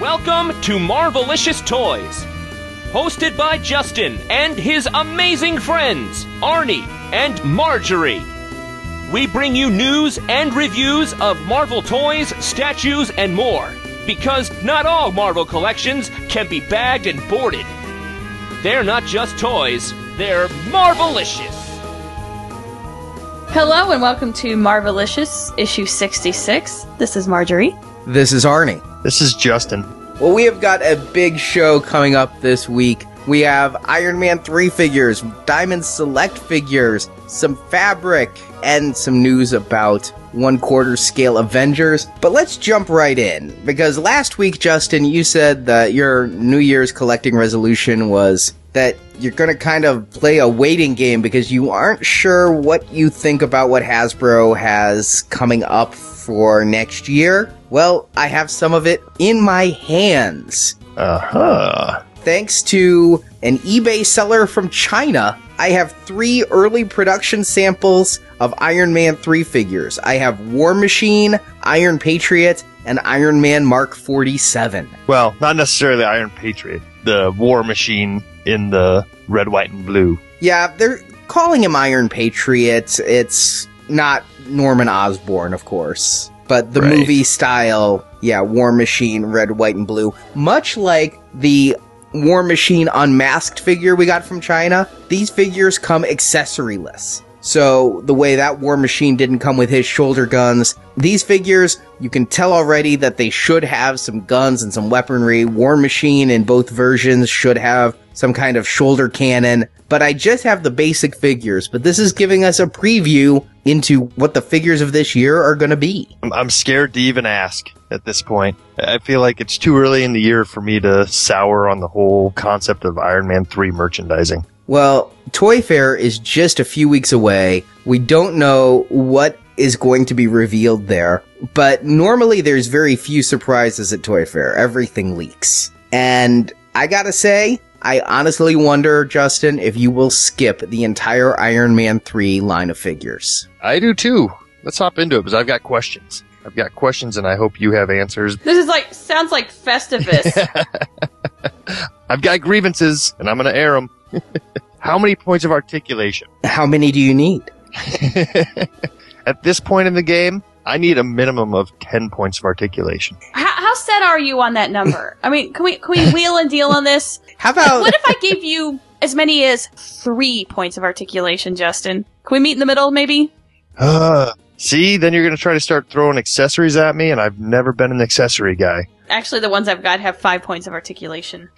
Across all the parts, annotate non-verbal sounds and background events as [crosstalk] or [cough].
Welcome to Marvelicious Toys. Hosted by Justin and his amazing friends, Arnie and Marjorie. We bring you news and reviews of Marvel toys, statues, and more. Because not all Marvel collections can be bagged and boarded. They're not just toys, they're Marvelicious. Hello and welcome to Marvelicious, issue 66. This is Marjorie. This is Arnie. This is Justin. Well, we have got a big show coming up this week. We have Iron Man 3 figures, Diamond Select figures, some fabric, and some news about one quarter scale Avengers. But let's jump right in, because last week, Justin, you said that your New Year's collecting resolution was that you're going to kind of play a waiting game because you aren't sure what you think about what Hasbro has coming up for next year. Well, I have some of it in my hands. Uh huh. Thanks to an eBay seller from China, I have three early production samples of Iron Man 3 figures. I have War Machine, Iron Patriot, and Iron Man Mark 47. Well, not necessarily Iron Patriot. The War Machine in the red, white, and blue. Yeah, they're calling him Iron Patriot. It's not Norman Osborn, of course. But the Right. movie style, yeah, War Machine, red, white, and blue. Much like the War Machine unmasked figure we got from China, these figures come accessoryless. So the way that War Machine didn't come with his shoulder guns, these figures, you can tell already that they should have some guns and some weaponry. War Machine in both versions should have some kind of shoulder cannon, but I just have the basic figures, but this is giving us a preview into what the figures of this year are going to be. I'm, scared to even ask at this point. I feel like it's too early in the year for me to sour on the whole concept of Iron Man 3 merchandising. Well, Toy Fair is just a few weeks away. We don't know what is going to be revealed there, but normally there's very few surprises at Toy Fair. Everything leaks. And I gotta say, I honestly wonder, Justin, if you will skip the entire Iron Man 3 line of figures. I do too. Let's hop into it because I've got questions. I've got questions and I hope you have answers. This is like, sounds like Festivus. [laughs] I've got grievances and I'm going to air them. [laughs] How many points of articulation? How many do you need? [laughs] At this point in the game, I need a minimum of 10 points of articulation. how, how set are you on that number? [laughs] I mean, can we, can we wheel and deal on this? How about What if I gave you as many as three points of articulation, Justin? Can we meet in the middle, maybe? Uh, see, then you're going to try to start throwing accessories at me, and I've never been an accessory guy. Actually, the ones I've got have five points of articulation.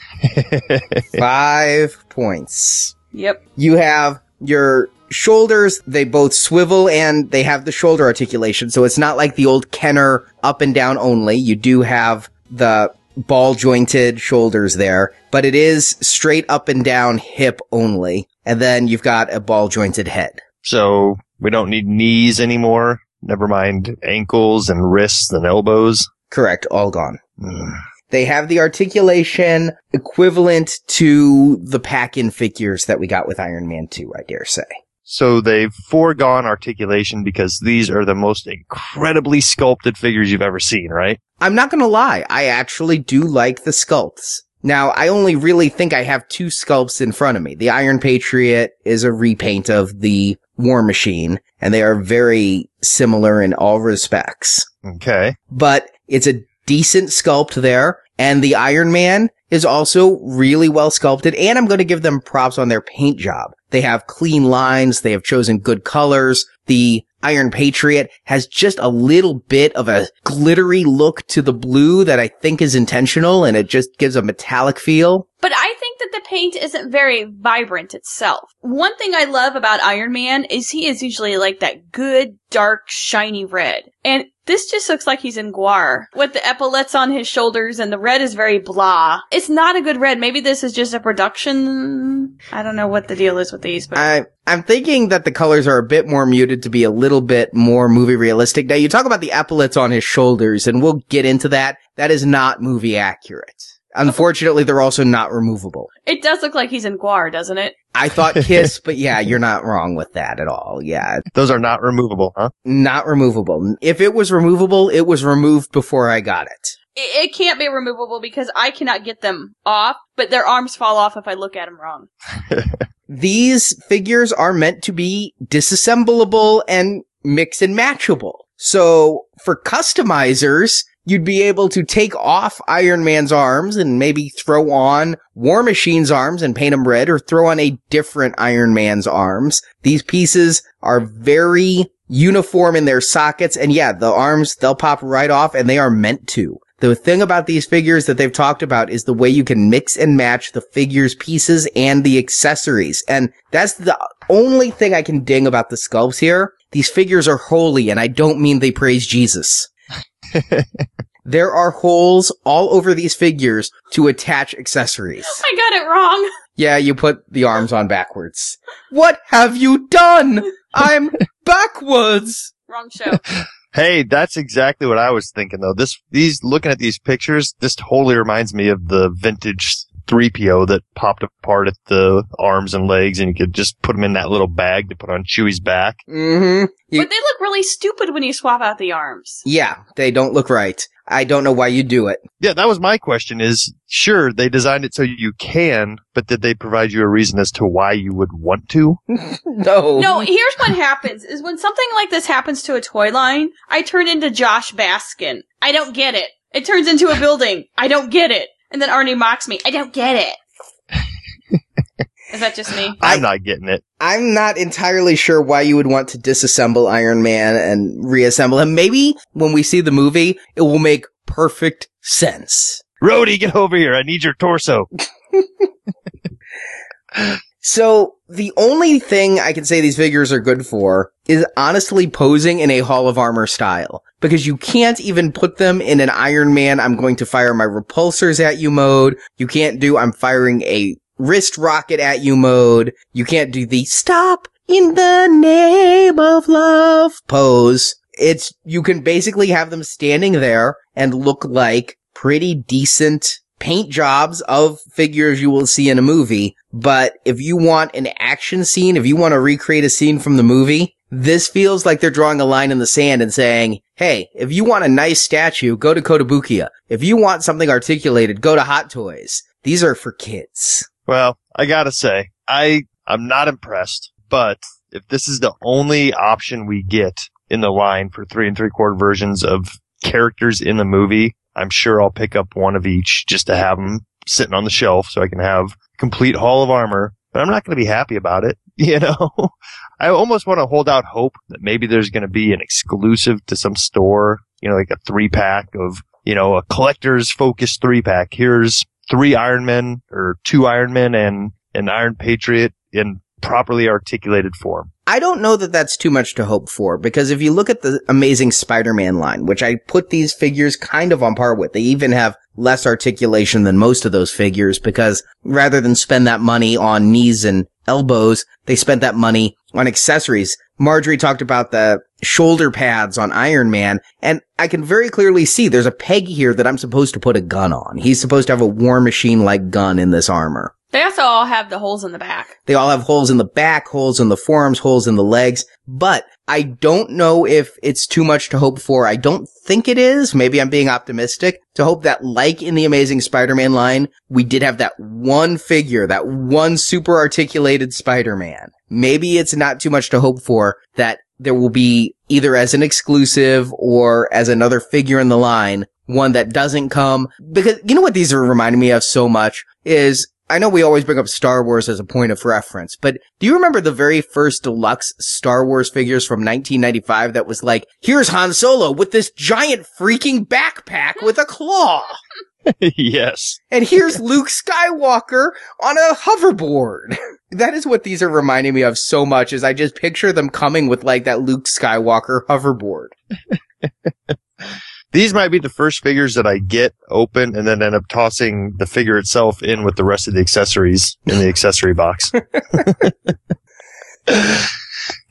[laughs] five points? Yep. You have your shoulders, they both swivel and they have the shoulder articulation. So it's not like the old Kenner up and down only. You do have the ball jointed shoulders there, but it is straight up and down hip only. And then you've got a ball jointed head. so we don't need knees anymore. Never mind ankles and wrists and elbows. Correct. All gone. Mm. They have the articulation equivalent to the pack-in figures that we got with Iron Man 2, I dare say. So they've foregone articulation because these are the most incredibly sculpted figures you've ever seen, right? I'm not gonna lie, I actually do like the sculpts. Now, I only really think I have two sculpts in front of me. The Iron Patriot is a repaint of the War Machine, and they are very similar in all respects. Okay. But it's a decent sculpt there, and the Iron Man is also really well sculpted, and I'm gonna give them props on their paint job. They have clean lines, they have chosen good colors, the Iron Patriot has just a little bit of a glittery look to the blue that I think is intentional and it just gives a metallic feel. But I think that the paint isn't very vibrant itself. One thing I love about Iron Man is he is usually like that good, dark, shiny red. And this just looks like he's in Gwar with the epaulets on his shoulders and the red is very blah. It's not a good red. Maybe this is just a production. I don't know what the deal is with these, but I, I'm thinking that the colors are a bit more muted to be a little bit more movie realistic. Now you talk about the epaulets on his shoulders and we'll get into that. That is not movie accurate. Unfortunately, they're also not removable. it does look like he's in Gwar, doesn't it? I thought Kiss, but yeah, you're not wrong with that at all. Yeah, Those are not removable, huh? not removable. If it was removable, it was removed before I got it. It, it can't be removable because I cannot get them off, but their arms fall off if I look at them wrong. [laughs] These figures are meant to be disassemblable and mix and matchable. So for customizers, you'd be able to take off Iron Man's arms and maybe throw on War Machine's arms and paint them red or throw on a different Iron Man's arms. These pieces are very uniform in their sockets. And yeah, the arms, they'll pop right off and they are meant to. The thing about these figures that they've talked about is the way you can mix and match the figures pieces and the accessories. And that's the only thing I can ding about the sculpts here. These figures are holy and I don't mean they praise Jesus. [laughs] there are holes all over these figures to attach accessories. I got it wrong. Yeah, you put the arms on backwards. What have you done? I'm [laughs] backwards. Wrong show. [laughs] Hey, that's exactly what I was thinking though. This, these, looking at these pictures, this totally reminds me of the vintage 3PO that popped apart at the arms and legs and you could just put them in that little bag to put on Chewie's back. Mm-hmm. You- but they look really stupid when you swap out the arms. yeah, they don't look right. I don't know why you do it. Yeah, that was my question is, sure, they designed it so you can, but did they provide you a reason as to why you would want to? [laughs] [laughs] No. No, here's what happens is when something like this happens to a toy line, I turn into Josh Baskin. I don't get it. It turns into a building. I don't get it. And then Arnie mocks me. I don't get it. [laughs] Is that just me? I- I'm not getting it. I'm not entirely sure why you would want to disassemble Iron Man and reassemble him. Maybe when we see the movie, it will make perfect sense. Rhodey, get over here. I need your torso. [laughs] So the only thing I can say these figures are good for is honestly posing in a Hall of Armor style. Because you can't even put them in an Iron Man, I'm going to fire my repulsors at you mode. You can't do, I'm firing a wrist rocket at you mode. You can't do the stop in the name of love pose. It's, you can basically have them standing there and look like pretty decent paint jobs of figures you will see in a movie. But if you want an action scene, if you want to recreate a scene from the movie, this feels like they're drawing a line in the sand and saying, Hey, if you want a nice statue, go to Kotobukiya. If you want something articulated, go to Hot Toys. These are for kids. Well, I gotta say, I, I'm not impressed, but if this is the only option we get in the line for three and three quarter versions of characters in the movie, I'm sure I'll pick up one of each just to have them sitting on the shelf so I can have complete Hall of Armor, but I'm not going to be happy about it. [laughs] You know, I almost want to hold out hope that maybe there's going to be an exclusive to some store, you know, like a three pack of, you know, a collector's focused three pack. Here's three Iron Men or two Iron Men and an Iron Patriot in properly articulated form. I don't know that that's too much to hope for because if you look at the amazing Spider-Man line, which I put these figures kind of on par with, they even have less articulation than most of those figures because rather than spend that money on knees and elbows, they spent that money on accessories. Marjorie talked about the shoulder pads on Iron Man, and I can very clearly see there's a peg here that I'm supposed to put a gun on. He's supposed to have a war machine like gun in this armor. They also all have the holes in the back. They all have holes in the back, holes in the forearms, holes in the legs, but I don't know if it's too much to hope for. I don't think it is. Maybe I'm being optimistic to hope that like in the Amazing Spider-Man line, we did have that one figure, that one super articulated Spider-Man. Maybe it's not too much to hope for that there will be either as an exclusive or as another figure in the line, one that doesn't come because you know what these are reminding me of so much is I know we always bring up Star Wars as a point of reference, but do you remember the very first deluxe Star Wars figures from 1995 that was like, here's Han Solo with this giant freaking backpack with a claw. [laughs] yes. And here's Luke Skywalker on a hoverboard. [laughs] That is what these are reminding me of so much is I just picture them coming with like that Luke Skywalker hoverboard. [laughs] These might be the first figures that I get open and then end up tossing the figure itself in with the rest of the accessories in the accessory box. [laughs]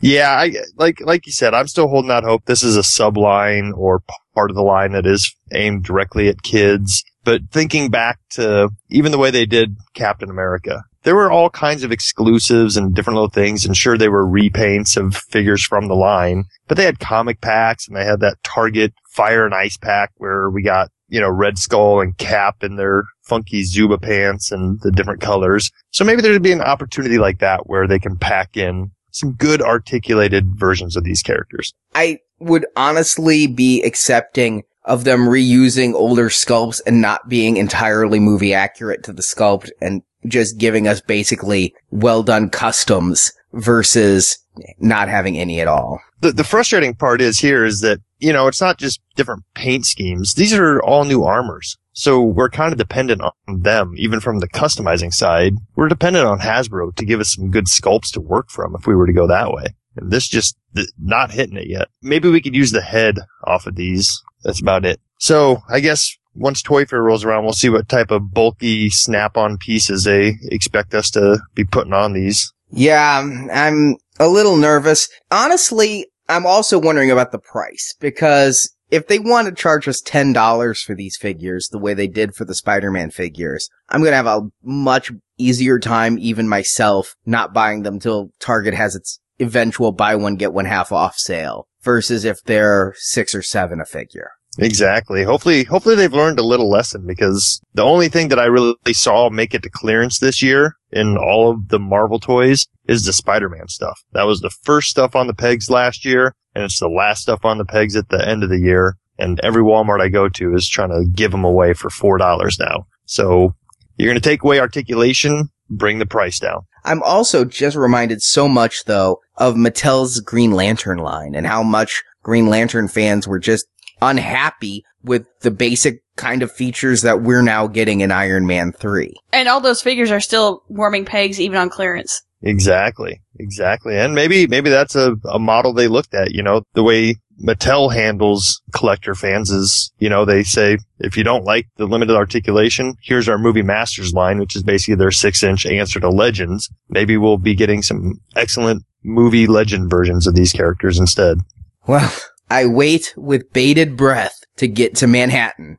yeah, I like like you said, I'm still holding out hope this is a subline or part of the line that is aimed directly at kids. But thinking back to even the way they did Captain America, there were all kinds of exclusives and different little things. And sure, they were repaints of figures from the line, but they had comic packs and they had that Target Fire and Ice pack where we got you know, Red Skull and Cap in their funky Zuba pants and the different colors. So maybe there'd be an opportunity like that where they can pack in some good articulated versions of these characters. I would honestly be accepting of them reusing older sculpts and not being entirely movie accurate to the sculpt and just giving us basically well done customs versus not having any at all. The, the frustrating part is here is that, you know, it's not just different paint schemes. These are all new armors. So we're kind of dependent on them, even from the customizing side. We're dependent on Hasbro to give us some good sculpts to work from if we were to go that way. And this just th- not hitting it yet. Maybe we could use the head off of these. That's about it. So I guess once Toy Fair rolls around, we'll see what type of bulky snap-on pieces they expect us to be putting on these. Yeah, I'm a little nervous. Honestly, I'm also wondering about the price because if they want to charge us $10 for these figures the way they did for the Spider-Man figures, I'm going to have a much easier time even myself not buying them till Target has its eventual buy one get one half off sale versus if they're six or seven a figure. Exactly. Hopefully, hopefully they've learned a little lesson because the only thing that I really saw make it to clearance this year in all of the Marvel toys is the Spider-Man stuff. That was the first stuff on the pegs last year and it's the last stuff on the pegs at the end of the year. And every Walmart I go to is trying to give them away for $4 now. So you're going to take away articulation, bring the price down. I'm also just reminded so much though of Mattel's Green Lantern line and how much Green Lantern fans were just unhappy with the basic kind of features that we're now getting in Iron Man 3. And all those figures are still warming pegs even on clearance. Exactly. Exactly. And maybe, maybe that's a, a model they looked at, you know, the way Mattel handles collector fans is, you know, they say, if you don't like the limited articulation, here's our movie masters line, which is basically their six inch answer to legends. Maybe we'll be getting some excellent movie legend versions of these characters instead. Well, I wait with bated breath to get to Manhattan.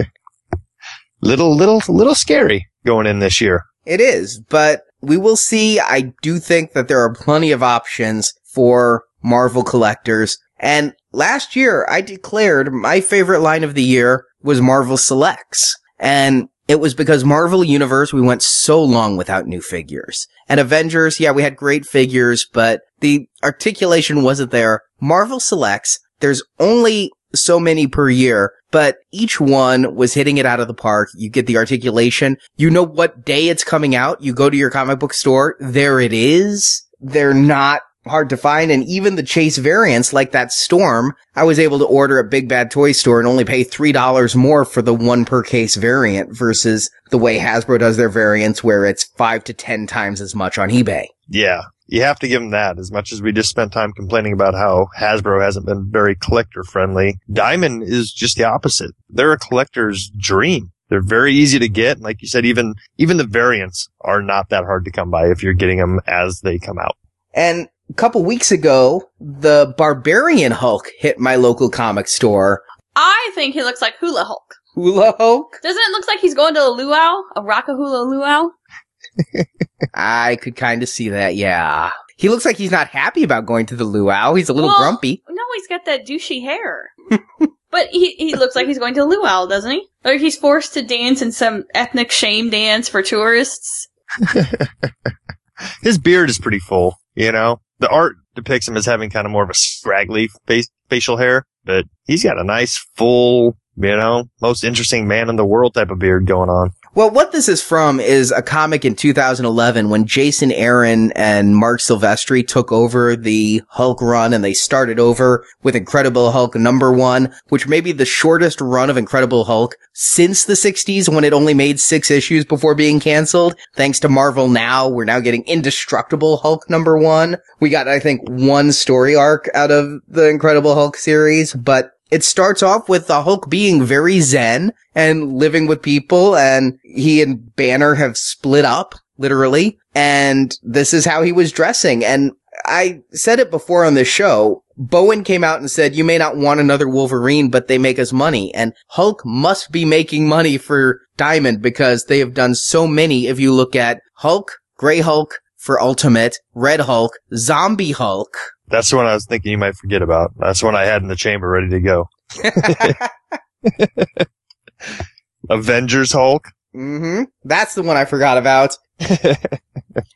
[laughs] little, little, little scary going in this year. It is, but we will see. I do think that there are plenty of options for Marvel collectors. And last year I declared my favorite line of the year was Marvel Selects. And it was because Marvel Universe, we went so long without new figures. And Avengers, yeah, we had great figures, but the articulation wasn't there. Marvel Selects, there's only so many per year, but each one was hitting it out of the park. You get the articulation. You know what day it's coming out. You go to your comic book store. There it is. They're not hard to find. And even the chase variants like that storm, I was able to order at Big Bad Toy Store and only pay $3 more for the one per case variant versus the way Hasbro does their variants where it's five to 10 times as much on eBay. Yeah. You have to give them that as much as we just spent time complaining about how Hasbro hasn't been very collector friendly. Diamond is just the opposite. They're a collector's dream. They're very easy to get. And Like you said, even, even the variants are not that hard to come by if you're getting them as they come out. And a couple weeks ago, the Barbarian Hulk hit my local comic store. I think he looks like Hula Hulk. Hula Hulk? Doesn't it look like he's going to a luau? A rockahula luau? I could kind of see that, yeah. He looks like he's not happy about going to the luau. He's a little Well, grumpy. No, he's got that douchey hair. [laughs] but he, he looks like he's going to a luau, doesn't he? Like he's forced to dance in some ethnic shame dance for tourists. [laughs] His beard is pretty full, you know? The art depicts him as having kind of more of a scraggly face, facial hair, but he's got a nice full, you know, most interesting man in the world type of beard going on. Well, what this is from is a comic in 2011 when Jason Aaron and Marc Silvestri took over the Hulk run and they started over with Incredible Hulk number one, which may be the shortest run of Incredible Hulk since the 60s when it only made six issues before being canceled. Thanks to Marvel now, we're now getting Indestructible Hulk number one. We got, I think, one story arc out of the Incredible Hulk series, but it starts off with the Hulk being very zen and living with people and he and Banner have split up, literally. And this is how he was dressing. And I said it before on this show. Bowen came out and said, you may not want another Wolverine, but they make us money. And Hulk must be making money for Diamond because they have done so many. If you look at Hulk, Grey Hulk for Ultimate, Red Hulk, Zombie Hulk, That's the one I was thinking you might forget about. That's the one I had in the chamber ready to go. [laughs] [laughs] Avengers Hulk. Mm-hmm. That's the one I forgot about. [laughs]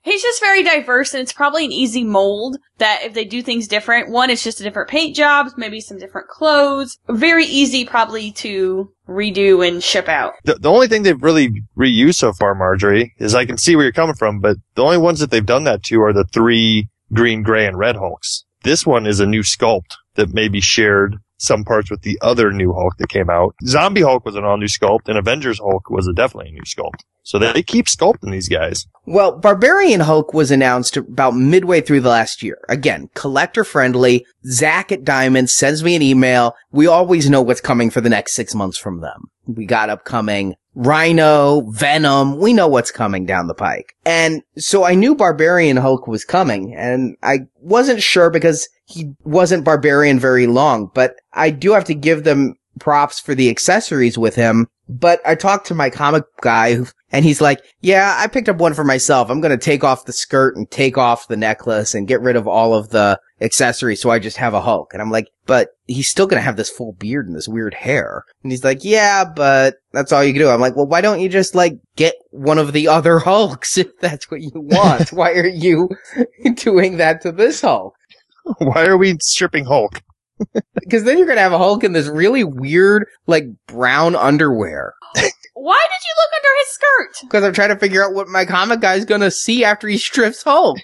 He's just very diverse, and it's probably an easy mold that if they do things different, one, it's just a different paint jobs, maybe some different clothes. Very easy, probably, to redo and ship out. The, the only thing they've really reused so far, Marjorie, is I can see where you're coming from, but the only ones that they've done that to are the three green, gray, and red Hulks. This one is a new sculpt that may be shared some parts with the other new Hulk that came out. Zombie Hulk was an all new sculpt, and Avengers Hulk was a definitely a new sculpt. So they keep sculpting these guys. Well, Barbarian Hulk was announced about midway through the last year. Again, collector friendly. Zach at Diamond sends me an email. We always know what's coming for the next six months from them. We got upcoming Rhino, Venom. We know what's coming down the pike. And so I knew Barbarian Hulk was coming and I wasn't sure because he wasn't Barbarian very long, but I do have to give them props for the accessories with him. But I talked to my comic guy and he's like, yeah, I picked up one for myself. I'm going to take off the skirt and take off the necklace and get rid of all of the accessories. So I just have a Hulk. And I'm like, but he's still going to have this full beard and this weird hair. And he's like, yeah, but that's all you can do. I'm like, well, why don't you just like get one of the other [laughs] Hulks if that's what you want? [laughs] why are you [laughs] doing that to this Hulk? Why are we stripping Hulk? Because then you're gonna have a Hulk in this really weird, like brown underwear. Why did you look under his skirt? Because I'm trying to figure out what my comic guy's gonna see after he strips Hulk.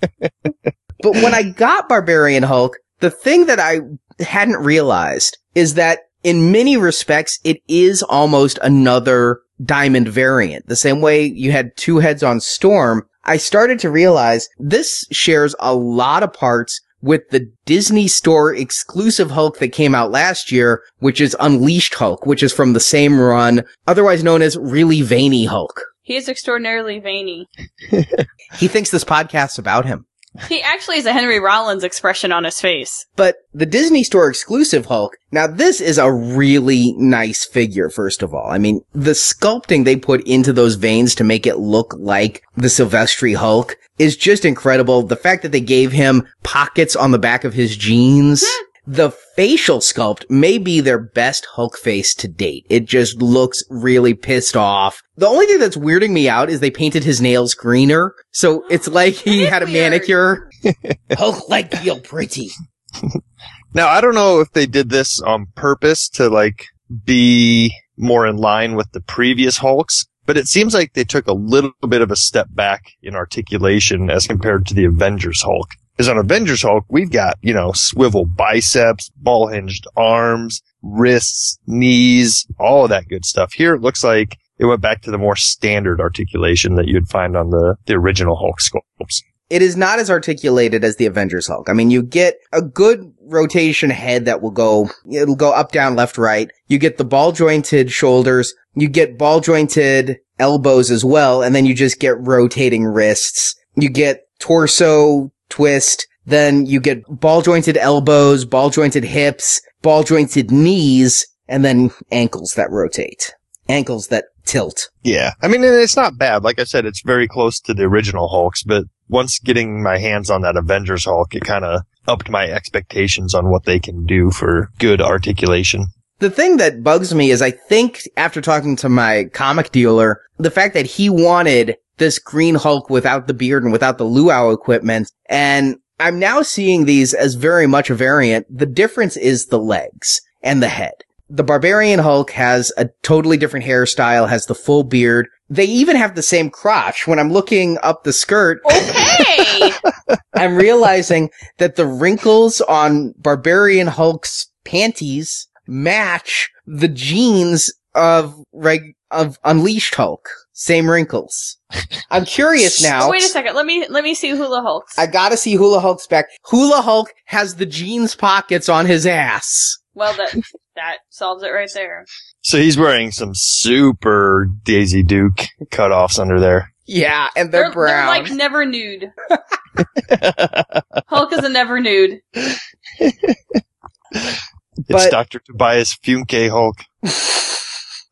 [laughs] but when I got Barbarian Hulk, the thing that I hadn't realized is that in many respects, it is almost another diamond variant. The same way you had two heads on Storm, I started to realize this shares a lot of parts with the Disney Store exclusive Hulk that came out last year, which is Unleashed Hulk, which is from the same run, otherwise known as Really Veiny Hulk. He is extraordinarily veiny. [laughs] He thinks this podcast's about him. He actually has a Henry Rollins expression on his face. But the Disney Store exclusive Hulk, now this is a really nice figure, first of all. I mean, the sculpting they put into those veins to make it look like the Silvestri Hulk is just incredible. The fact that they gave him pockets on the back of his jeans. Hmm. The facial sculpt may be their best Hulk face to date. It just looks really pissed off. The only thing that's weirding me out is they painted his nails greener. So it's [gasps] like he is had a weird. manicure. [laughs] Hulk like feel pretty. [laughs] Now, I don't know if they did this on purpose to like be more in line with the previous Hulks, but it seems like they took a little bit of a step back in articulation as compared to the Avengers Hulk. Because on Avengers Hulk, we've got, you know, swivel biceps, ball hinged arms, wrists, knees, all of that good stuff. Here it looks like it went back to the more standard articulation that you'd find on the, the original Hulk sculpts. It is not as articulated as the Avengers Hulk. I mean, you get a good rotation head that will go, it'll go up, down, left, right. You get the ball jointed shoulders. You get ball jointed elbows as well. And then you just get rotating wrists. You get torso twist. Then you get ball jointed elbows, ball jointed hips, ball jointed knees, and then ankles that rotate. Ankles that tilt. Yeah. I mean, it's not bad. Like I said, it's very close to the original Hulks, but once getting my hands on that Avengers Hulk, it kind of upped my expectations on what they can do for good articulation. The thing that bugs me is I think after talking to my comic dealer, the fact that he wanted this green Hulk without the beard and without the luau equipment, and I'm now seeing these as very much a variant. The difference is the legs and the head. The Barbarian Hulk has a totally different hairstyle, has the full beard. They even have the same crotch. When I'm looking up the skirt, Okay! [laughs] I'm realizing that the wrinkles on Barbarian Hulk's panties match the jeans of reg- of Unleashed Hulk. Same wrinkles. I'm curious [laughs] now. Wait a second. Let me let me see Hula Hulks. I gotta see Hula Hulk's back. Hula Hulk has the jeans pockets on his ass. well, that that solves it right there. So he's wearing some super Daisy Duke cutoffs under there. Yeah, and they're, They're, brown. like never nude. [laughs] [laughs] Hulk is a never nude. It's But- Dr. Tobias Funke Hulk.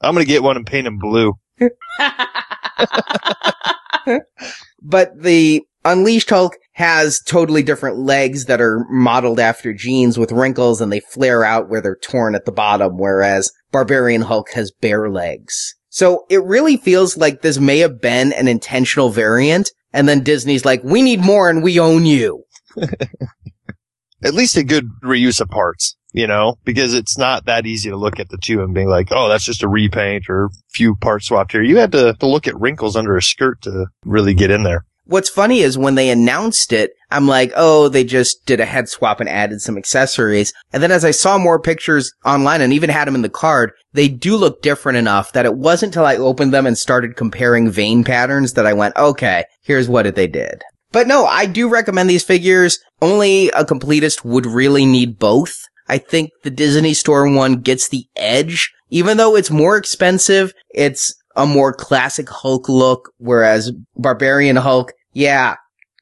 I'm gonna get one and paint him blue. [laughs] but the Unleashed Hulk has totally different legs that are modeled after jeans with wrinkles and they flare out where they're torn at the bottom, whereas Barbarian Hulk has bare legs. So it really feels like this may have been an intentional variant, and then Disney's like, we need more and we own you. [laughs] At least a good reuse of parts, you know, because it's not that easy to look at the two and be like, oh, that's just a repaint or a few parts swapped here. You had to, to look at wrinkles under a skirt to really get in there. What's funny is when they announced it, I'm like, oh, they just did a head swap and added some accessories. And then as I saw more pictures online and even had them in the card, they do look different enough that it wasn't until I opened them and started comparing vein patterns that I went, okay, here's what they did. But no, I do recommend these figures. Only a completist would really need both. I think the Disney Store one gets the edge. Even though it's more expensive, it's a more classic Hulk look, whereas Barbarian Hulk, yeah,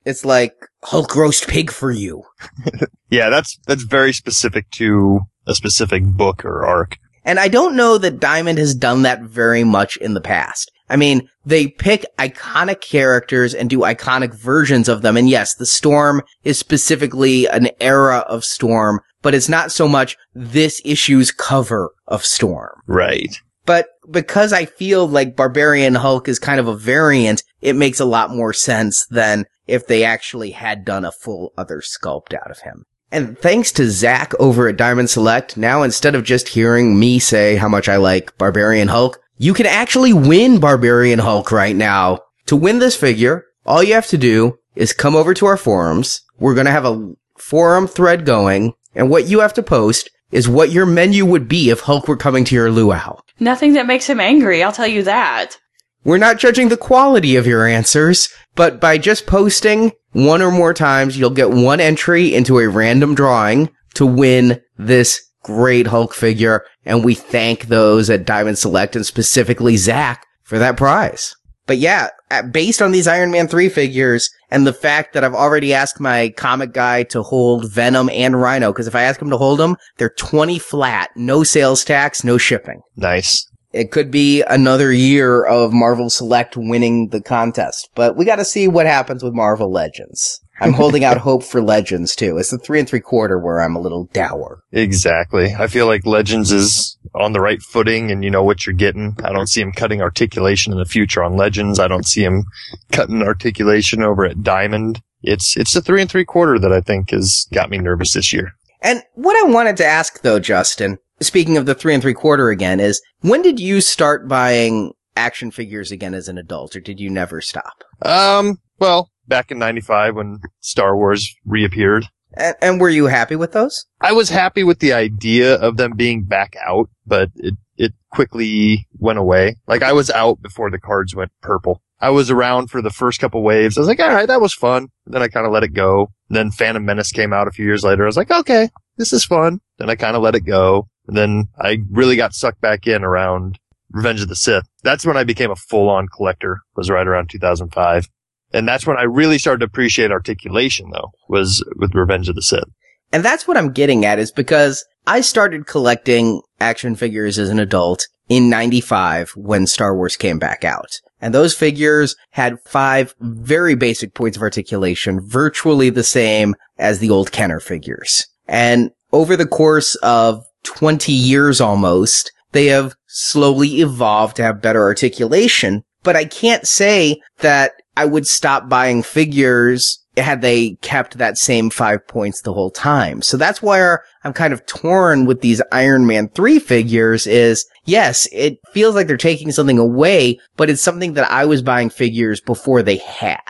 it's like Hulk roast pig for you. [laughs] Yeah, that's, that's very specific to a specific book or arc. And I don't know that Diamond has done that very much in the past. I mean, they pick iconic characters and do iconic versions of them. And yes, the Storm is specifically an era of Storm, but it's not so much this issue's cover of Storm. Right. But because I feel like Barbarian Hulk is kind of a variant, it makes a lot more sense than if they actually had done a full other sculpt out of him. And thanks to Zach over at Diamond Select, now instead of just hearing me say how much I like Barbarian Hulk, you can actually win Barbarian Hulk right now. To win this figure, all you have to do is come over to our forums. We're going to have a forum thread going, and what you have to post is what your menu would be if Hulk were coming to your luau. Nothing that makes him angry, I'll tell you that. We're not judging the quality of your answers, but by just posting one or more times, you'll get one entry into a random drawing to win this great Hulk figure. And we thank those at Diamond Select and specifically Zach for that prize. But yeah, at- based on these Iron Man 3 figures and the fact that I've already asked my comic guy to hold Venom and Rhino, because if I ask him to hold them, they're 20 flat, no sales tax, no shipping. Nice. It could be another year of Marvel Select winning the contest, but we gotta see what happens with Marvel Legends. I'm holding out hope for Legends too. It's the three and three quarter where I'm a little dour. Exactly. I feel like Legends is on the right footing and you know what you're getting. I don't see him cutting articulation in the future on Legends. I don't see him cutting articulation over at Diamond. It's, it's the three and three quarter that I think has got me nervous this year. And what I wanted to ask though, Justin, speaking of the three and three quarter again, is when did you start buying action figures again as an adult, or did you never stop? Um, well, back in 95 when Star Wars reappeared, And, and were you happy with those? I was happy with the idea of them being back out, but it, it quickly went away. Like I was out before the cards went purple. I was around for the first couple waves. I was like, all right, that was fun. Then I kind of let it go. then Phantom Menace came out a few years later. I was like, okay, this is fun. Then I kind of let it go. And then I really got sucked back in around Revenge of the Sith. That's when I became a full on collector was right around 2005. And that's when I really started to appreciate articulation though, was with Revenge of the Sith. And that's what I'm getting at is because I started collecting action figures as an adult in 95 when Star Wars came back out. And those figures had five very basic points of articulation, virtually the same as the old Kenner figures. And over the course of 20 years almost, they have slowly evolved to have better articulation. But I can't say that I would stop buying figures had they kept that same five points the whole time. So that's where I'm kind of torn with these Iron Man 3 figures is, yes, it feels like they're taking something away, but it's something that I was buying figures before they had.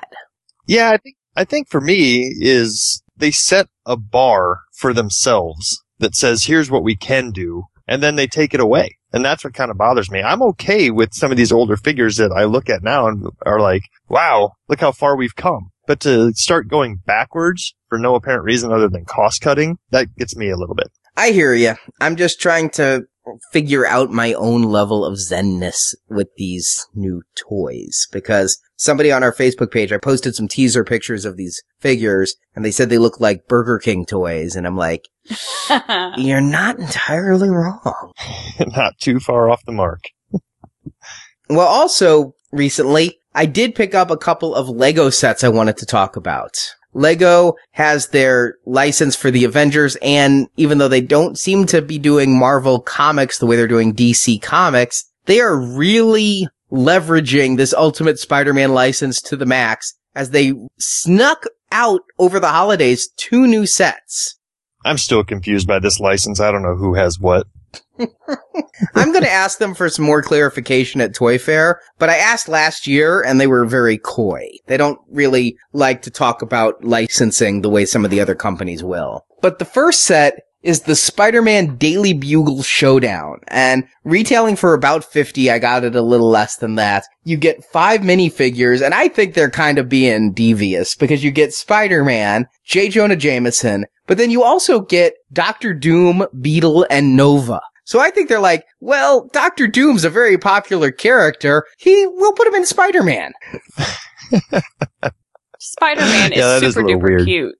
Yeah, I think I think for me is they set a bar for themselves that says here's what we can do and then they take it away. And that's what kind of bothers me. I'm okay with some of these older figures that I look at now and are like, wow, look how far we've come. But to start going backwards for no apparent reason other than cost cutting, that gets me a little bit. I hear you. I'm just trying to figure out my own level of zenness with these new toys because somebody on our Facebook page, I posted some teaser pictures of these figures and they said they look like Burger King toys. And I'm like, [laughs] you're not entirely wrong. [laughs] Not too far off the mark. Well, also recently, I did pick up a couple of Lego sets I wanted to talk about. Lego has their license for the Avengers, and even though they don't seem to be doing Marvel comics the way they're doing DC comics, they are really leveraging this Ultimate Spider-Man license to the max as they snuck out over the holidays two new sets. I'm still confused by this license. I don't know who has what. [laughs] I'm going to ask them for some more clarification at Toy Fair, but I asked last year and they were very coy. They don't really like to talk about licensing the way some of the other companies will. But the first set is the Spider-Man Daily Bugle Showdown. And retailing for about 50, I got it a little less than that. You get five minifigures, and I think they're kind of being devious because you get Spider-Man, J. Jonah Jameson, but then you also get Doctor Doom, Beetle, and Nova. So I think they're like, well, Doctor Doom's a very popular character. He, we'll put him in Spider-Man. [laughs] Spider-Man Yeah, that is is a super little duper weird. cute.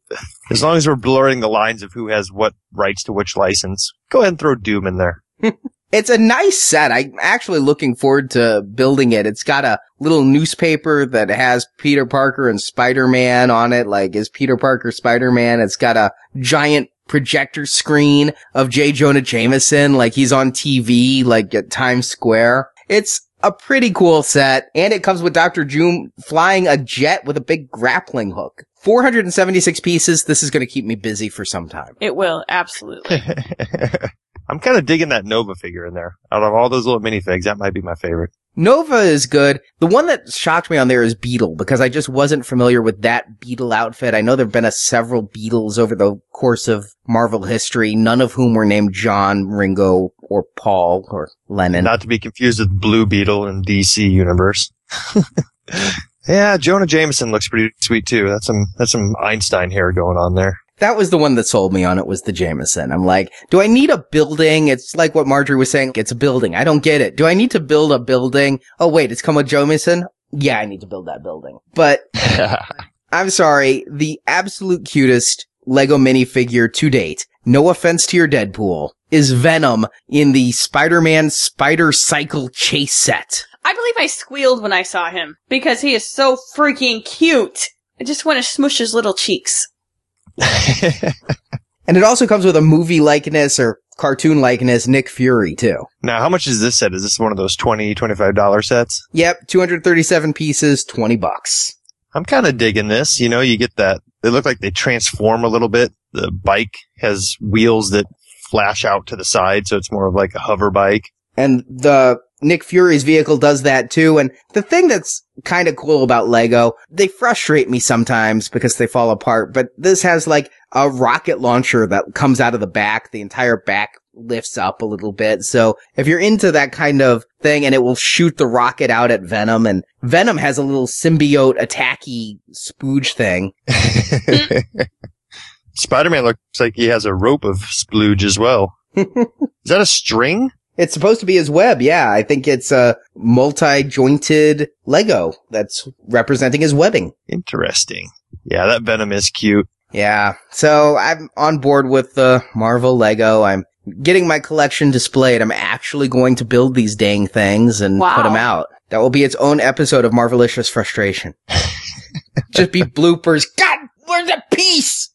As long as we're blurring the lines of who has what rights to which license, go ahead and throw Doom in there. [laughs] It's a nice set. I'm actually looking forward to building it. It's got a little newspaper that has Peter Parker and Spider-Man on it. Like, is Peter Parker Spider-Man? It's got a giant projector screen of J. Jonah Jameson. Like, he's on TV, like at Times Square. It's a pretty cool set. And it comes with Dr. Doom flying a jet with a big grappling hook. 476 pieces. This is going to keep me busy for some time. It will, absolutely. [laughs] I'm kind of digging that Nova figure in there. Out of all those little minifigs, that might be my favorite. Nova is good. The one that shocked me on there is Beetle because I just wasn't familiar with that Beetle outfit. I know there've been a several Beetles over the course of Marvel history, none of whom were named John, Ringo, or Paul, or Lennon. Not to be confused with Blue Beetle in DC universe. [laughs] yeah, Jonah Jameson looks pretty sweet too. That's some that's some Einstein hair going on there. That was the one that sold me on it was the Jameson. I'm like, do I need a building? It's like what Marjorie was saying. It's a building. I don't get it. Do I need to build a building? Oh wait, it's come with Jameson? Yeah, I need to build that building. But [laughs] I'm sorry, the absolute cutest Lego minifigure to date, no offense to your Deadpool, is Venom in the Spider-Man Spider Cycle chase set. I believe I squealed when I saw him because he is so freaking cute. I just want to smush his little cheeks. [laughs] And it also comes with a movie likeness or cartoon likeness Nick Fury too. now, how much is this set? Is this one of those 20 $25 sets? Yep, 237 pieces, 20 bucks. I'm kind of digging this. You know, you get that. They look like they transform a little bit. The bike has wheels that flash out to the side, so it's more of like a hover bike. And the Nick Fury's vehicle does that too. And the thing that's kind of cool about Lego, they frustrate me sometimes because they fall apart, but this has like a rocket launcher that comes out of the back. The entire back lifts up a little bit. So if you're into that kind of thing and it will shoot the rocket out at Venom and Venom has a little symbiote attacky spooge thing. [laughs] Spider-Man looks like he has a rope of splooge as well. [laughs] Is that a string? It's supposed to be his web. Yeah. I think it's a multi-jointed Lego that's representing his webbing. Interesting. Yeah, that Venom is cute. Yeah. So I'm on board with the Marvel Lego. I'm getting my collection displayed. I'm actually going to build these dang things and Wow. put them out. That will be its own episode of Marvelicious Frustration. [laughs] Just be bloopers. God, where's the piece?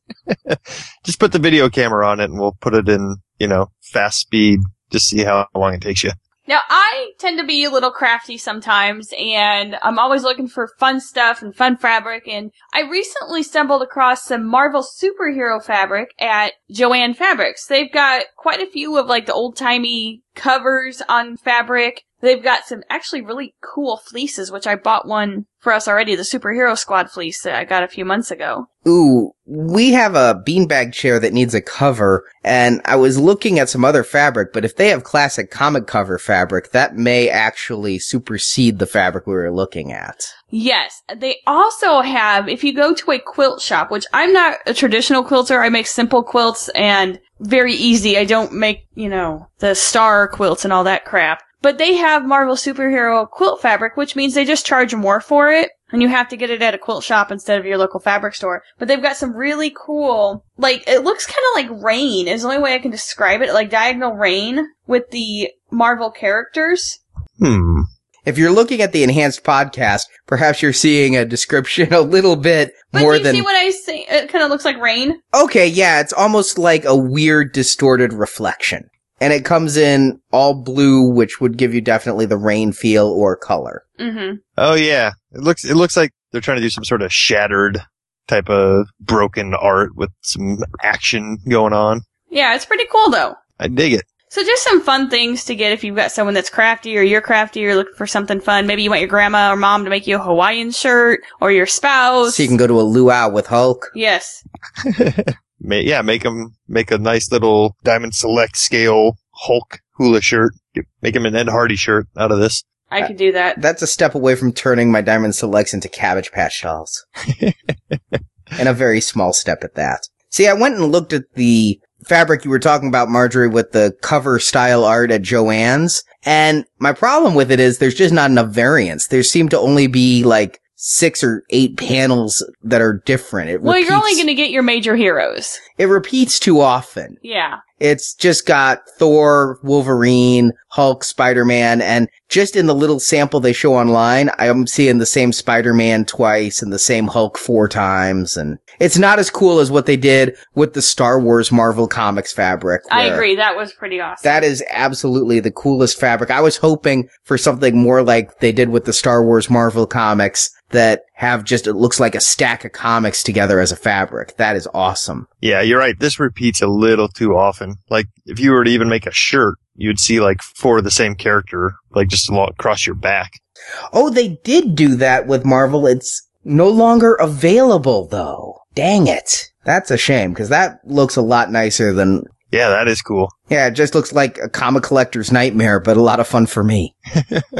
[laughs] Just put the video camera on it and we'll put it in, you know, fast speed. Just see how long it takes you. Now, I tend to be a little crafty sometimes, and I'm always looking for fun stuff and fun fabric, and I recently stumbled across some Marvel superhero fabric at Jo-Ann Fabrics. They've got quite a few of like the old-timey covers on fabric. They've got some actually really cool fleeces, which I bought one for us already, the Superhero Squad fleece that I got a few months ago. Ooh, we have a beanbag chair that needs a cover, and I was looking at some other fabric, but if they have classic comic cover fabric, that may actually supersede the fabric we were looking at. Yes, they also have, if you go to a quilt shop, which I'm not a traditional quilter, I make simple quilts and very easy. I don't make, you know, the star quilts and all that crap. But they have Marvel superhero quilt fabric, which means they just charge more for it. And you have to get it at a quilt shop instead of your local fabric store. But they've got some really cool, like, it looks kind of like rain is the only way I can describe it, like diagonal rain with the Marvel characters. Hmm. If you're looking at the enhanced podcast, perhaps you're seeing a description a little bit But more do you than see what I say? It kind of looks like rain. Okay, yeah, it's almost like a weird distorted reflection. And it comes in all blue, which would give you definitely the rain feel or color. Mm-hmm. Oh yeah, it looks it looks like they're trying to do some sort of shattered type of broken art with some action going on. Yeah, it's pretty cool though. I dig it. So just some fun things to get if you've got someone that's crafty or you're crafty, you're looking for something fun. Maybe you want your grandma or mom to make you a Hawaiian shirt or your spouse. So you can go to a luau with Hulk. yes. [laughs] Yeah, make them make a nice little Diamond Select scale Hulk hula shirt. Make him an Ed Hardy shirt out of this. I could do that. That's a step away from turning my Diamond Selects into Cabbage Patch dolls. [laughs] and a very small step at that. See, I went and looked at the fabric you were talking about, Marjorie, with the cover style art at Joann's. And my problem with it is there's just not enough variants. There seem to only be like six or eight panels that are different. It Well, you're only going to get your major heroes. it repeats too often. Yeah. It's just got Thor, Wolverine, Hulk, Spider-Man, and just in the little sample they show online, I'm seeing the same Spider-Man twice and the same Hulk four times, and it's not as cool as what they did with the Star Wars Marvel Comics fabric. I agree. That was pretty awesome. That is absolutely the coolest fabric. I was hoping for something more like they did with the Star Wars Marvel comics that have just, it looks like a stack of comics together as a fabric. That is awesome. Yeah, you're right. This repeats a little too often. Like if you were to even make a shirt, you'd see like four of the same character, like just across your back. Oh, they did do that with Marvel. It's no longer available though. Dang it. That's a shame because that looks a lot nicer than, Yeah, that is cool. yeah, it just looks like a comic collector's nightmare, but a lot of fun for me. [laughs]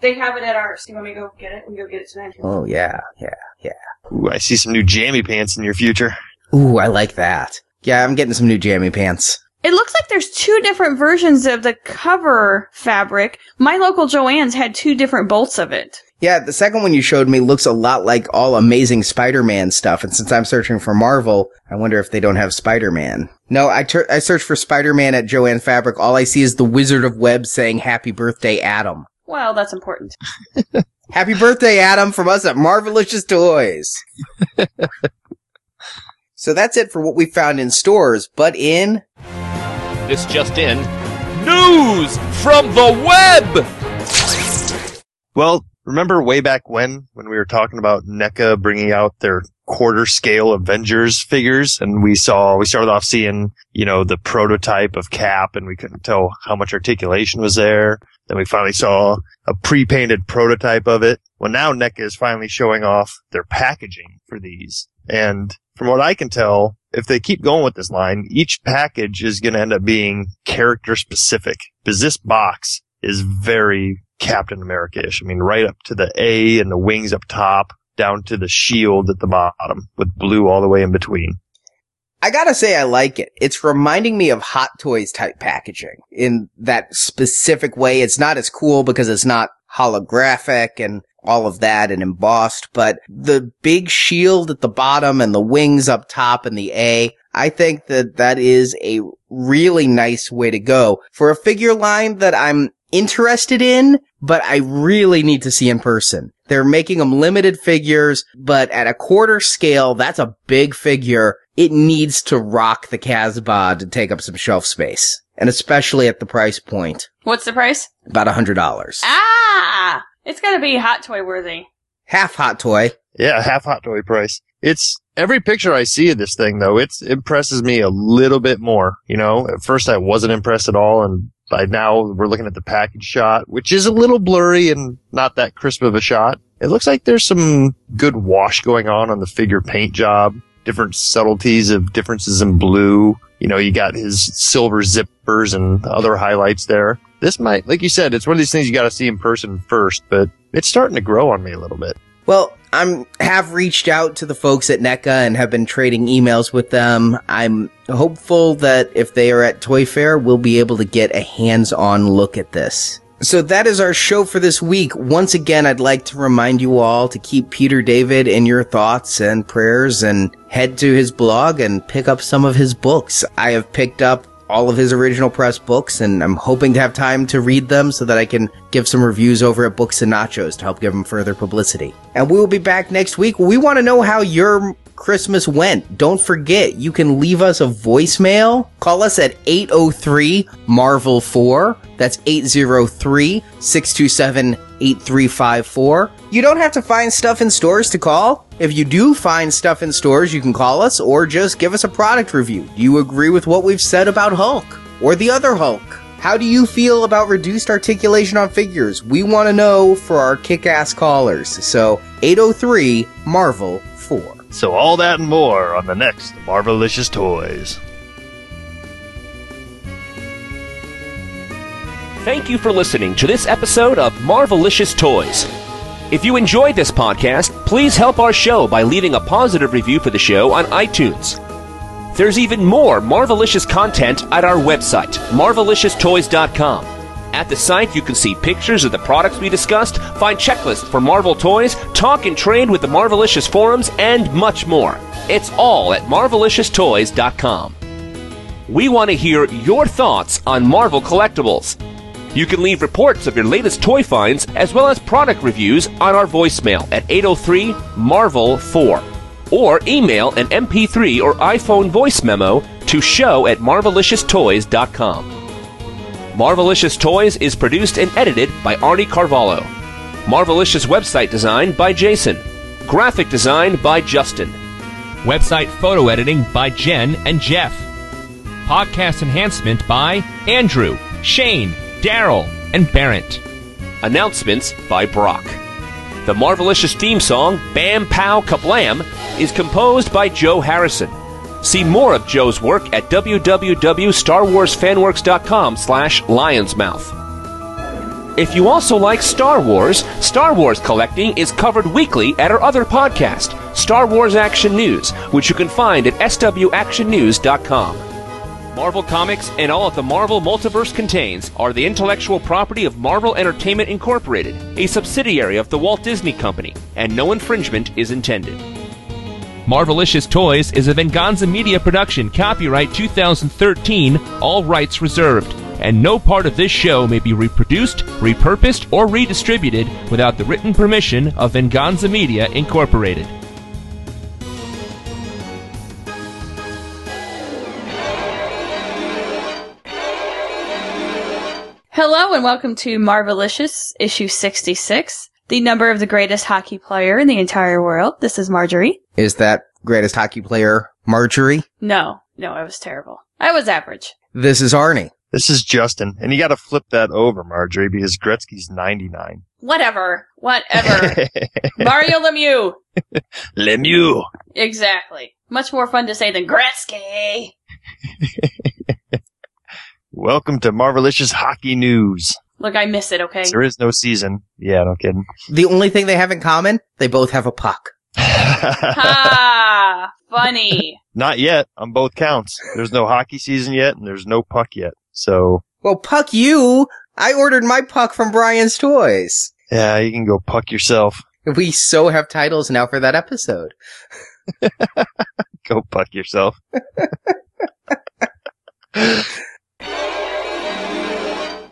they have it at ours. Do you want me to go get it? We can go get it tonight. Oh yeah, yeah. Yeah. Ooh, I see some new jammy pants in your future. Ooh, I like that. Yeah, I'm getting some new jammy pants. It looks like there's two different versions of the cover fabric. My local Joann's had two different bolts of it. Yeah, the second one you showed me looks a lot like all amazing Spider-Man stuff, and since I'm searching for Marvel, I wonder if they don't have Spider-Man. No, I tur- I searched for Spider-Man at Jo-Ann Fabric. All I see is the Wizard of Web saying "Happy Birthday, Adam." Well, that's important. [laughs] Happy birthday, Adam, from us at Marvelicious Toys. [laughs] so that's it for what we found in stores, but in This just in. News from the web! Well, remember way back when, when we were talking about NECA bringing out their quarter scale Avengers figures and we saw, we started off seeing, you know, the prototype of Cap and we couldn't tell how much articulation was there. Then we finally saw a pre-painted prototype of it. Well, now NECA is finally showing off their packaging for these. And from what I can tell, if they keep going with this line, each package is going to end up being character specific because this box is very Captain America-ish. I mean, right up to the A and the wings up top, down to the shield at the bottom with blue all the way in between. I gotta say I like it. It's reminding me of Hot Toys type packaging in that specific way. It's not as cool because it's not holographic and all of that and embossed, but the big shield at the bottom and the wings up top and the A, I think that that is a really nice way to go for a figure line that I'm interested in, but I really need to see in person. They're making them limited figures, but at a quarter scale, that's a big figure. It needs to rock the Casbah to take up some shelf space. And especially at the price point. What's the price? About a hundred dollars. Ah! It's gotta be hot toy worthy. Half hot toy. Yeah, half hot toy price. It's every picture I see of this thing though, it impresses me a little bit more. You know, at first I wasn't impressed at all and by now we're looking at the package shot, which is a little blurry and not that crisp of a shot. It looks like there's some good wash going on on the figure paint job, different subtleties of differences in blue. You know, you got his silver zippers and other highlights there. This might, like you said, it's one of these things you got to see in person first, but it's starting to grow on me a little bit. Well, I'm have reached out to the folks at NECA and have been trading emails with them. I'm hopeful that if they are at Toy Fair, we'll be able to get a hands-on look at this. So that is our show for this week. Once again, I'd like to remind you all to keep Peter David in your thoughts and prayers and head to his blog and pick up some of his books. I have picked up all of his original press books, and I'm hoping to have time to read them so that I can give some reviews over at Books and Nachos to help give him further publicity. And we will be back next week. We want to know how your Christmas went. Don't forget, you can leave us a voicemail. Call us at 803 Marvel 4. That's 803 627 8354. You don't have to find stuff in stores to call. If you do find stuff in stores, you can call us or just give us a product review. Do you agree with what we've said about Hulk or the other Hulk? How do you feel about reduced articulation on figures? We want to know for our kick ass callers. So 803 Marvel 4. So all that and more on the next Marvelicious Toys. Thank you for listening to this episode of Marvelicious Toys. If you enjoyed this podcast, please help our show by leaving a positive review for the show on iTunes. There's even more Marvelicious content at our website, marvelicioustoys.com. At the site, you can see pictures of the products we discussed, find checklists for Marvel toys, talk and trade with the Marvelicious forums, and much more. It's all at marvelicioustoys.com. We want to hear your thoughts on Marvel collectibles. You can leave reports of your latest toy finds as well as product reviews on our voicemail at 803 Marvel 4 or email an MP3 or iPhone voice memo to show at marvelicioustoys.com. Marvelicious Toys is produced and edited by Arnie Carvalho. Marvelicious website design by Jason. Graphic design by Justin. Website photo editing by Jen and Jeff. Podcast enhancement by Andrew, Shane, Daryl, and Barrett. Announcements by Brock. The Marvelicious theme song, Bam Pow Kablam, is composed by Joe Harrison. See more of Joe's work at www.starwarsfanworks.com slash lionsmouth. If you also like Star Wars, Star Wars collecting is covered weekly at our other podcast, Star Wars Action News, which you can find at swactionnews.com. Marvel Comics and all that the Marvel Multiverse contains are the intellectual property of Marvel Entertainment Incorporated, a subsidiary of the Walt Disney Company, and no infringement is intended. Marvelicious Toys is a Venganza Media production, copyright 2013, all rights reserved, and no part of this show may be reproduced, repurposed, or redistributed without the written permission of Venganza Media Incorporated. Hello and welcome to Marvelicious, issue 66, the number of the greatest hockey player in the entire world. This is Marjorie. Is that greatest hockey player Marjorie? No, no, I was terrible. I was average. This is Arnie. This is Justin, and you got to flip that over, Marjorie, because Gretzky's 99. Whatever, whatever. [laughs] Mario Lemieux. Lemieux. Exactly. Much more fun to say than Gretzky. [laughs] Welcome to Marvelicious Hockey News. Look, I miss it, okay? There is no season. Yeah, no kidding. The only thing they have in common, they both have a puck. [laughs] Ha! Funny. Not yet on both counts. There's no hockey season yet, and there's no puck yet. So, Well, puck you! I ordered my puck from Brian's Toys. yeah, you can go puck yourself. We so have titles now for that episode. [laughs] Go puck yourself. [laughs]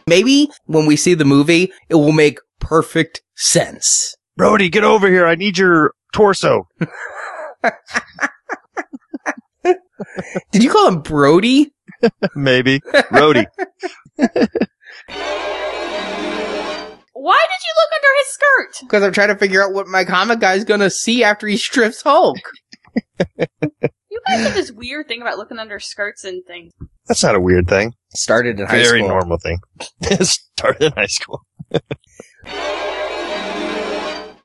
Maybe when we see the movie, it will make perfect sense. Brody, get over here. I need your torso. Did you call him Brody? [laughs] Maybe. Brody. Why did you look under his skirt? Because I'm trying to figure out what my comic guy's gonna see after he strips Hulk. You guys have this weird thing about looking under skirts and things. That's not a weird thing. Started in high Very school. Very normal thing. [laughs] Started in high school. [laughs]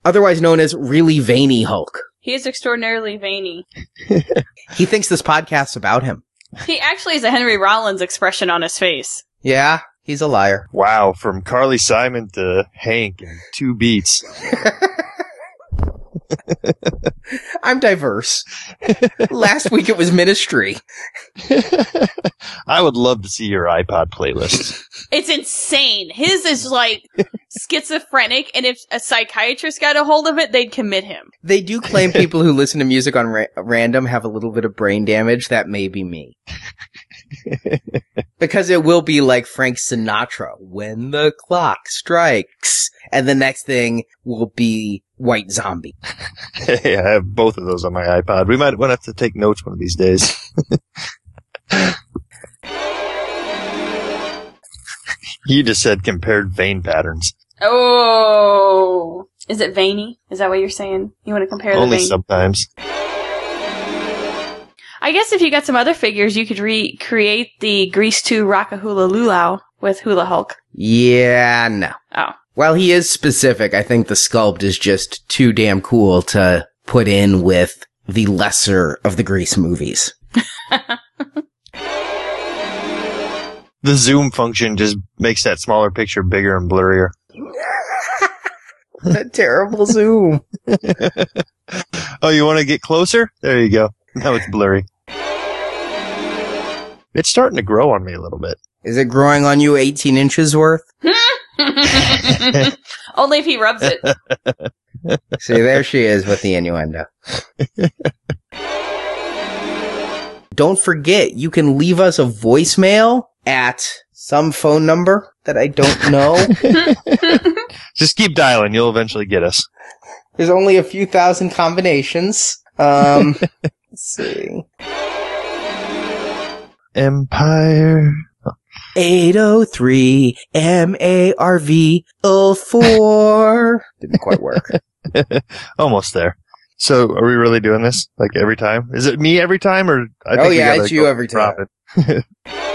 Otherwise known as really veiny Hulk. He is extraordinarily veiny. [laughs] He thinks this podcast's about him. He actually has a Henry Rollins expression on his face. Yeah, he's a liar. Wow, from Carly Simon to Hank in two beats. [laughs] I'm diverse. Last week it was Ministry. [laughs] I would love to see your iPod playlist. It's insane. His is like schizophrenic, and if a psychiatrist got a hold of it, they'd commit him. They do claim people who listen to music on ra- random have a little bit of brain damage. That may be me. [laughs] because it will be like Frank Sinatra when the clock strikes, and the next thing will be White Zombie. [laughs] hey, I have both of those on my iPod. We might want to have to take notes one of these days. [laughs] you just said compared vein patterns. Oh, is it veiny? Is that what you're saying? You want to compare the Only vein? sometimes. I guess if you got some other figures, you could recreate the Grease 2 Rockahula Lulau with Hula Hulk. Yeah, no. Oh. While he is specific, I think the sculpt is just too damn cool to put in with the lesser of the Grease movies. [laughs] The zoom function just makes that smaller picture bigger and blurrier. [laughs] a terrible zoom. [laughs] Oh, you want to get closer? There you go. Now it's blurry. It's starting to grow on me a little bit. Is it growing on you 18 inches worth? [laughs] Only if he rubs it. [laughs] See, there she is with the innuendo. [laughs] Don't forget, you can leave us a voicemail at some phone number that I don't know. Just keep dialing. You'll eventually get us. There's only a few thousand combinations. Um, let's see. Empire. 803 M-A-R-V 04. Didn't quite work. [laughs] Almost there. So, are we really doing this? Like every time? Is it me every time or? I Oh, yeah, it's you every time. drop it. [laughs]